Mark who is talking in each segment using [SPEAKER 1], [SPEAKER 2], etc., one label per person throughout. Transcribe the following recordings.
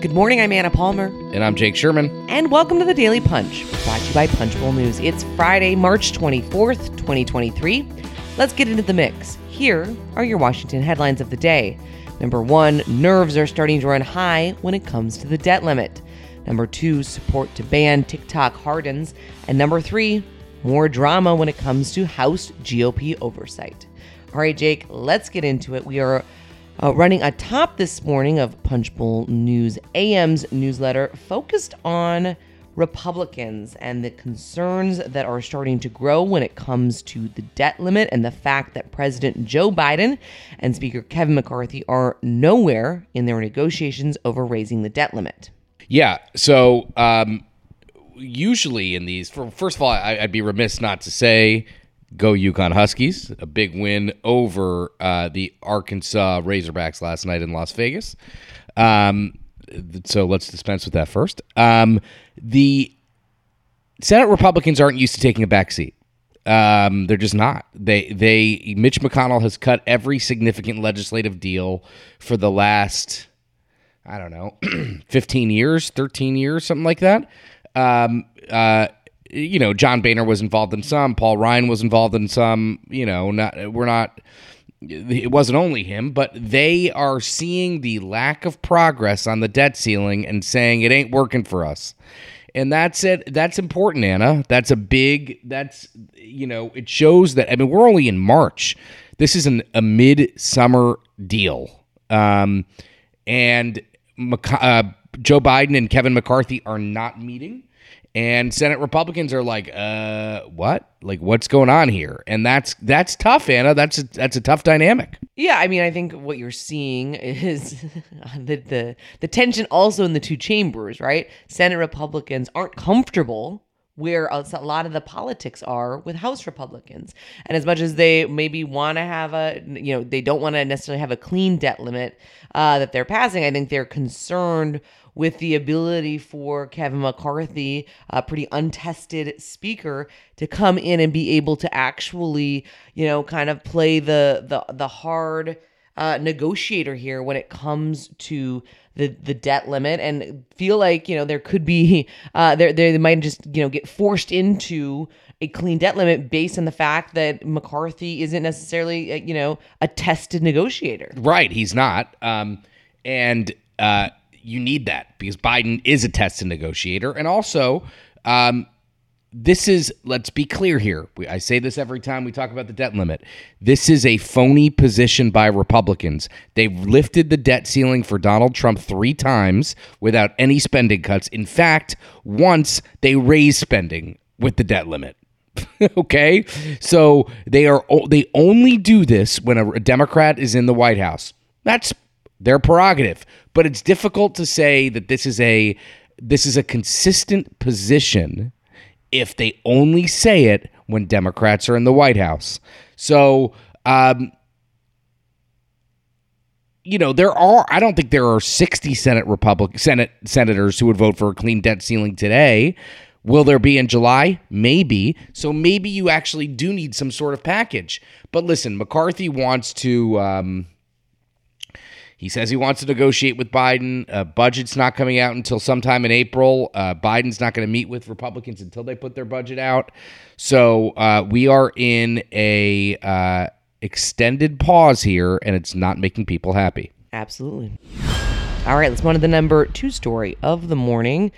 [SPEAKER 1] Good morning, I'm Anna Palmer.
[SPEAKER 2] And I'm Jake Sherman.
[SPEAKER 1] And welcome to the Daily Punch, brought to you by Punchbowl News. It's Friday, March 24th, 2023. Let's get into the mix. Here are your Washington headlines of the day. Number one, nerves are starting to run high when it comes to the debt limit. Number two, support to ban TikTok hardens. And number three, more drama when it comes to House GOP oversight. All right, Jake, let's get into it. We are uh, running atop this morning of Punchbowl News AM's newsletter focused on Republicans and the concerns that are starting to grow when it comes to the debt limit and the fact that President Joe Biden and Speaker Kevin McCarthy are nowhere in their negotiations over raising the debt limit.
[SPEAKER 2] Yeah. So, um, usually in these, for, first of all, I, would be remiss not to say go UConn Huskies, a big win over uh, the Arkansas Razorbacks last night in Las Vegas. Um, so let's dispense with that first. Um, the Senate Republicans aren't used to taking a back seat. Um, they're just not. They they Mitch McConnell has cut every significant legislative deal for the last I don't know, 15 years, 13 years, something like that. Um, uh, you know, John Boehner was involved in some, Paul Ryan was involved in some, you know, not we're not it wasn't only him, but they are seeing the lack of progress on the debt ceiling and saying it ain't working for us. And that's it. That's important, Anna. That's a big. That's you know. It shows that. I mean, we're only in March. This is an, a mid-summer deal, um, and uh, Joe Biden and Kevin McCarthy are not meeting and Senate Republicans are like, uh, what? Like, what's going on here? And that's that's tough, Anna. That's a, that's a tough dynamic.
[SPEAKER 1] Yeah, I mean, I think what you're seeing is the, the the tension also in the two chambers, right? Senate Republicans aren't comfortable where a lot of the politics are with House Republicans. And as much as they maybe want to have a, you know, they don't want to necessarily have a clean debt limit uh, that they're passing, I think they're concerned with the ability for Kevin McCarthy, a pretty untested speaker, to come in and be able to actually, you know, kind of play the the the hard uh, negotiator here when it comes to the the debt limit and feel like you know there could be uh, there they might just you know get forced into a clean debt limit based on the fact that McCarthy isn't necessarily uh, you know a tested negotiator.
[SPEAKER 2] Right, he's not. Um, and uh, you need that because Biden is a tested negotiator. And also, um, this is, let's be clear here. We, I say this every time we talk about the debt limit. This is a phony position by Republicans. They've lifted the debt ceiling for Donald Trump three times without any spending cuts. In fact, once they raised spending with the debt limit. okay? So they are they only do this when a Democrat is in the White House. That's their prerogative. But it's difficult to say that this is a this is a consistent position if they only say it when Democrats are in the White House. So, um, you know, there are. I don't think there are sixty Senate Republic Senate senators who would vote for a clean debt ceiling today. Will there be in July? Maybe. So maybe you actually do need some sort of package. But listen, McCarthy wants to. Um, he says he wants to negotiate with Biden. Uh, budget's not coming out until sometime in April. Uh, Biden's not going to meet with Republicans until they put their budget out. So uh, we are in a uh, extended pause here, and it's not making people happy.
[SPEAKER 1] Absolutely. All right, let's move on to the number two story of the morning.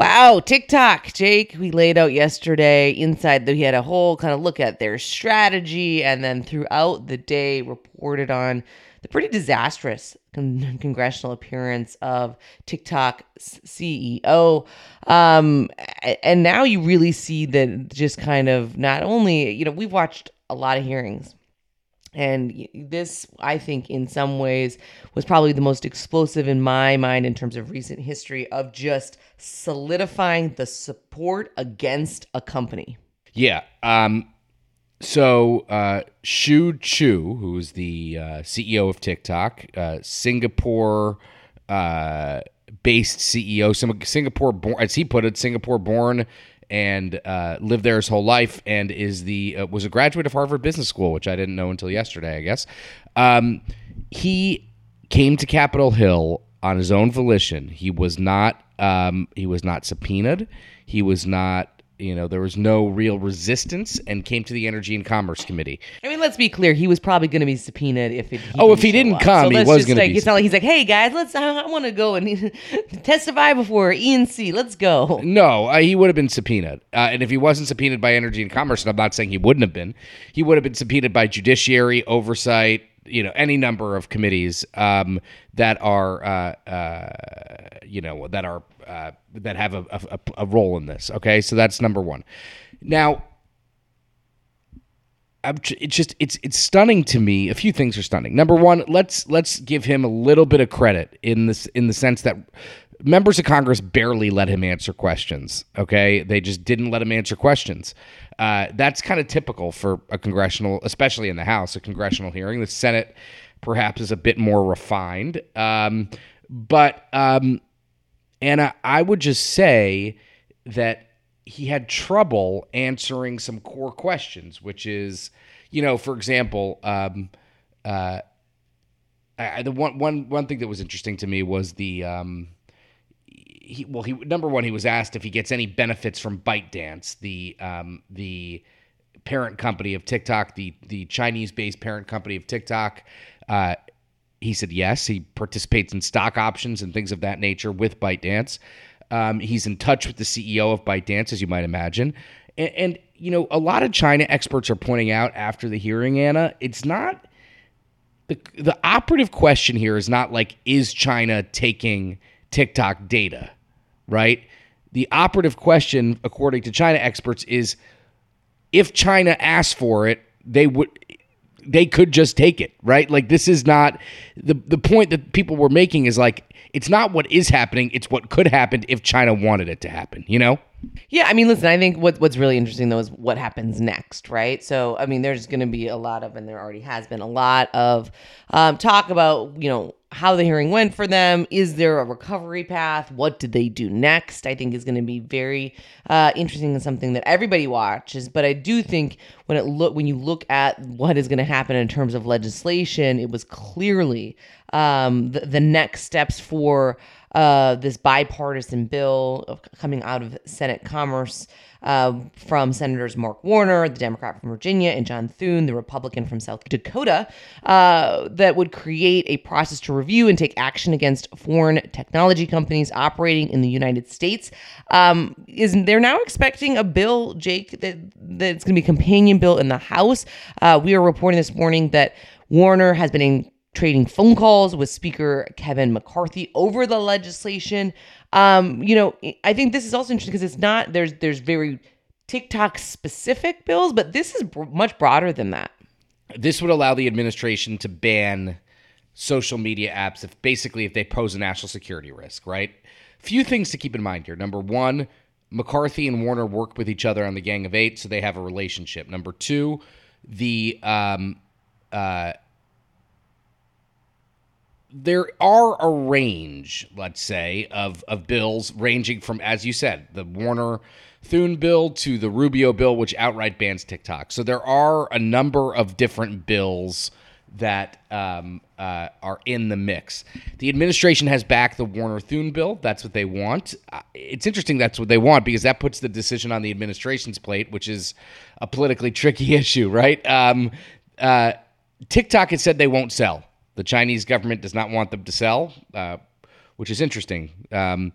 [SPEAKER 1] Wow, TikTok, Jake. We laid out yesterday inside that we had a whole kind of look at their strategy, and then throughout the day reported on the pretty disastrous con- congressional appearance of TikTok CEO. Um, and now you really see that just kind of not only, you know, we've watched a lot of hearings. And this, I think, in some ways, was probably the most explosive in my mind in terms of recent history of just solidifying the support against a company.
[SPEAKER 2] Yeah. Um, so, uh, Shou Chew, who is the uh, CEO of TikTok, uh, Singapore uh, based CEO, some Singapore born, as he put it, Singapore born and uh, lived there his whole life, and is the uh, was a graduate of Harvard Business School, which I didn't know until yesterday, I guess. Um, he came to Capitol Hill on his own volition. He was not um, he was not subpoenaed. He was not you know there was no real resistance and came to the energy and commerce committee
[SPEAKER 1] I mean, let's be clear. He was probably going to be subpoenaed if it.
[SPEAKER 2] Oh, if he didn't
[SPEAKER 1] up.
[SPEAKER 2] come,
[SPEAKER 1] so
[SPEAKER 2] he was
[SPEAKER 1] just,
[SPEAKER 2] gonna be
[SPEAKER 1] It's not like he's like, "Hey guys, let's. I, I want to go and testify before E&C. Let's go."
[SPEAKER 2] no uh, he would have been subpoenaed uh, and if he wasn't subpoenaed by energy and commerce and i'm not saying he wouldn't have been he would have been subpoenaed by judiciary oversight you know any number of committees um, that are uh, uh, you know that are uh, that have a, a, a role in this okay so that's number one now it's just it's it's stunning to me. A few things are stunning. Number one, let's let's give him a little bit of credit in this in the sense that members of Congress barely let him answer questions. Okay, they just didn't let him answer questions. Uh, that's kind of typical for a congressional, especially in the House, a congressional hearing. The Senate perhaps is a bit more refined, um, but um, Anna, I would just say that he had trouble answering some core questions, which is, you know, for example, um, uh, I, the one one one thing that was interesting to me was the um, he well he number one he was asked if he gets any benefits from ByteDance, the um, the parent company of TikTok, the the Chinese based parent company of TikTok. Uh, he said yes. He participates in stock options and things of that nature with ByteDance. Um, he's in touch with the CEO of ByteDance, as you might imagine. And, and, you know, a lot of China experts are pointing out after the hearing, Anna, it's not the the operative question here is not like is China taking TikTok data, right? The operative question, according to China experts, is if China asked for it, they would they could just take it, right? Like this is not the the point that people were making is like it's not what is happening, it's what could happen if China wanted it to happen, you know?
[SPEAKER 1] Yeah, I mean, listen, I think what what's really interesting though is what happens next, right? So, I mean, there's going to be a lot of, and there already has been a lot of um, talk about, you know, how the hearing went for them. Is there a recovery path? What did they do next? I think is going to be very uh, interesting and something that everybody watches. But I do think when it look when you look at what is going to happen in terms of legislation, it was clearly um, the, the next steps for uh, this bipartisan bill coming out of Senate Commerce uh, from Senators Mark Warner, the Democrat from Virginia, and John Thune, the Republican from South Dakota, uh, that would create a process to review and take action against foreign technology companies operating in the United States. Um, is they're now expecting a bill, Jake, that that's going to be a companion bill in the House. Uh, we are reporting this morning that Warner has been in trading phone calls with Speaker Kevin McCarthy over the legislation. Um, you know, I think this is also interesting because it's not there's there's very TikTok specific bills, but this is much broader than that.
[SPEAKER 2] This would allow the administration to ban social media apps if basically if they pose a national security risk, right? Few things to keep in mind here. Number one, McCarthy and Warner work with each other on the Gang of Eight, so they have a relationship. Number two, the um, uh, there are a range, let's say, of of bills ranging from, as you said, the Warner Thune bill to the Rubio bill, which outright bans TikTok. So there are a number of different bills that um, uh, are in the mix. The administration has backed the Warner Thune bill. That's what they want. Uh, It's interesting that's what they want because that puts the decision on the administration's plate, which is a politically tricky issue, right? Um, uh, TikTok has said they won't sell. The Chinese government does not want them to sell, uh, which is interesting um,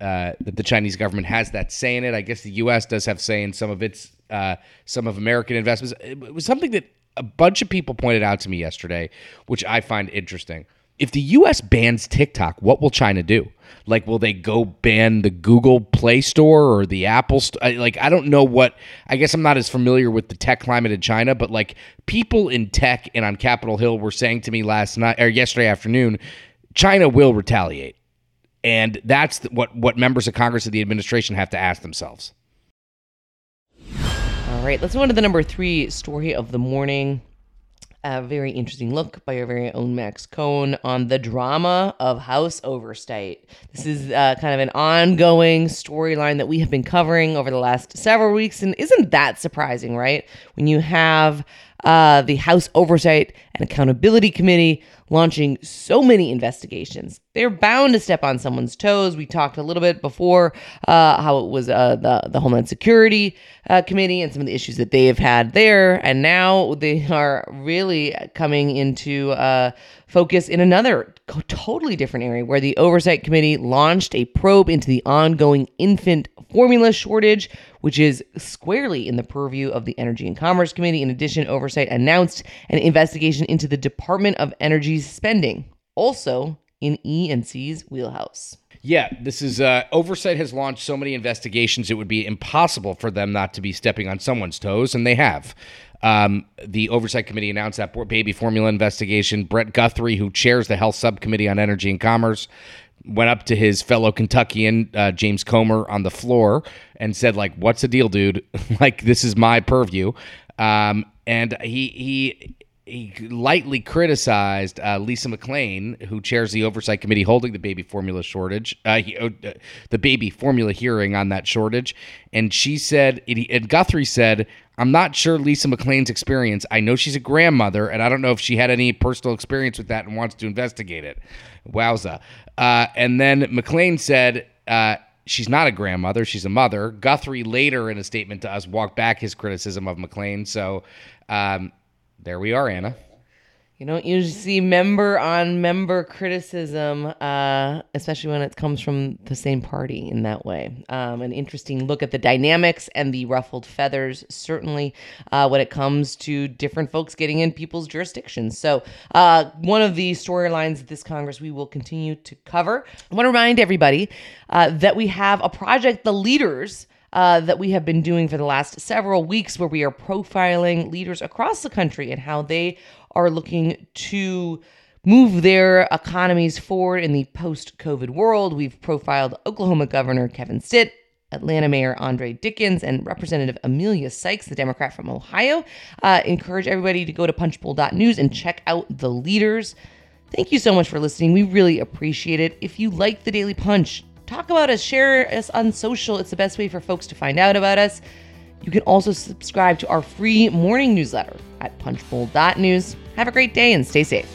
[SPEAKER 2] uh, that the Chinese government has that say in it. I guess the U.S. does have say in some of its uh, some of American investments. It was something that a bunch of people pointed out to me yesterday, which I find interesting. If the U.S. bans TikTok, what will China do? Like, will they go ban the Google Play Store or the Apple Store? Like, I don't know what. I guess I'm not as familiar with the tech climate in China, but like people in tech and on Capitol Hill were saying to me last night or yesterday afternoon, China will retaliate, and that's what what members of Congress and the administration have to ask themselves.
[SPEAKER 1] All right, let's go on to the number three story of the morning. A very interesting look by our very own Max Cohen on the drama of House oversight. This is uh, kind of an ongoing storyline that we have been covering over the last several weeks, and isn't that surprising, right? When you have uh, the House Oversight and Accountability Committee launching so many investigations. They're bound to step on someone's toes. We talked a little bit before uh, how it was uh, the the Homeland Security uh, Committee and some of the issues that they have had there, and now they are really coming into uh, focus in another totally different area where the Oversight Committee launched a probe into the ongoing infant formula shortage, which is squarely in the purview of the Energy and Commerce Committee. In addition, Oversight announced an investigation into the Department of Energy's spending, also in E&C's wheelhouse.
[SPEAKER 2] Yeah, this is uh, oversight has launched so many investigations it would be impossible for them not to be stepping on someone's toes, and they have. Um, the oversight committee announced that baby formula investigation. Brett Guthrie, who chairs the health subcommittee on energy and commerce, went up to his fellow Kentuckian uh, James Comer on the floor and said, "Like, what's the deal, dude? like, this is my purview." Um, and he he he lightly criticized uh, Lisa McClain, who chairs the oversight committee holding the baby formula shortage, uh, he, uh, the baby formula hearing on that shortage, and she said, and Guthrie said, "I'm not sure Lisa McClain's experience. I know she's a grandmother, and I don't know if she had any personal experience with that and wants to investigate it." Wowza! Uh, and then McClain said. Uh, she's not a grandmother; she's a mother. Guthrie later, in a statement to us, walked back his criticism of McClain. So, um, there we are, Anna.
[SPEAKER 1] You don't usually see member on member criticism, uh, especially when it comes from the same party in that way. Um, an interesting look at the dynamics and the ruffled feathers, certainly uh, when it comes to different folks getting in people's jurisdictions. So, uh, one of the storylines of this Congress we will continue to cover. I want to remind everybody uh, that we have a project, The Leaders uh, that we have been doing for the last several weeks, where we are profiling leaders across the country and how they are looking to move their economies forward in the post COVID world. We've profiled Oklahoma Governor Kevin Stitt. Atlanta Mayor Andre Dickens and Representative Emilia Sykes, the Democrat from Ohio. Uh, encourage everybody to go to punchbowl.news and check out the leaders. Thank you so much for listening. We really appreciate it. If you like the Daily Punch, talk about us, share us on social. It's the best way for folks to find out about us. You can also subscribe to our free morning newsletter at punchbowl.news. Have a great day and stay safe.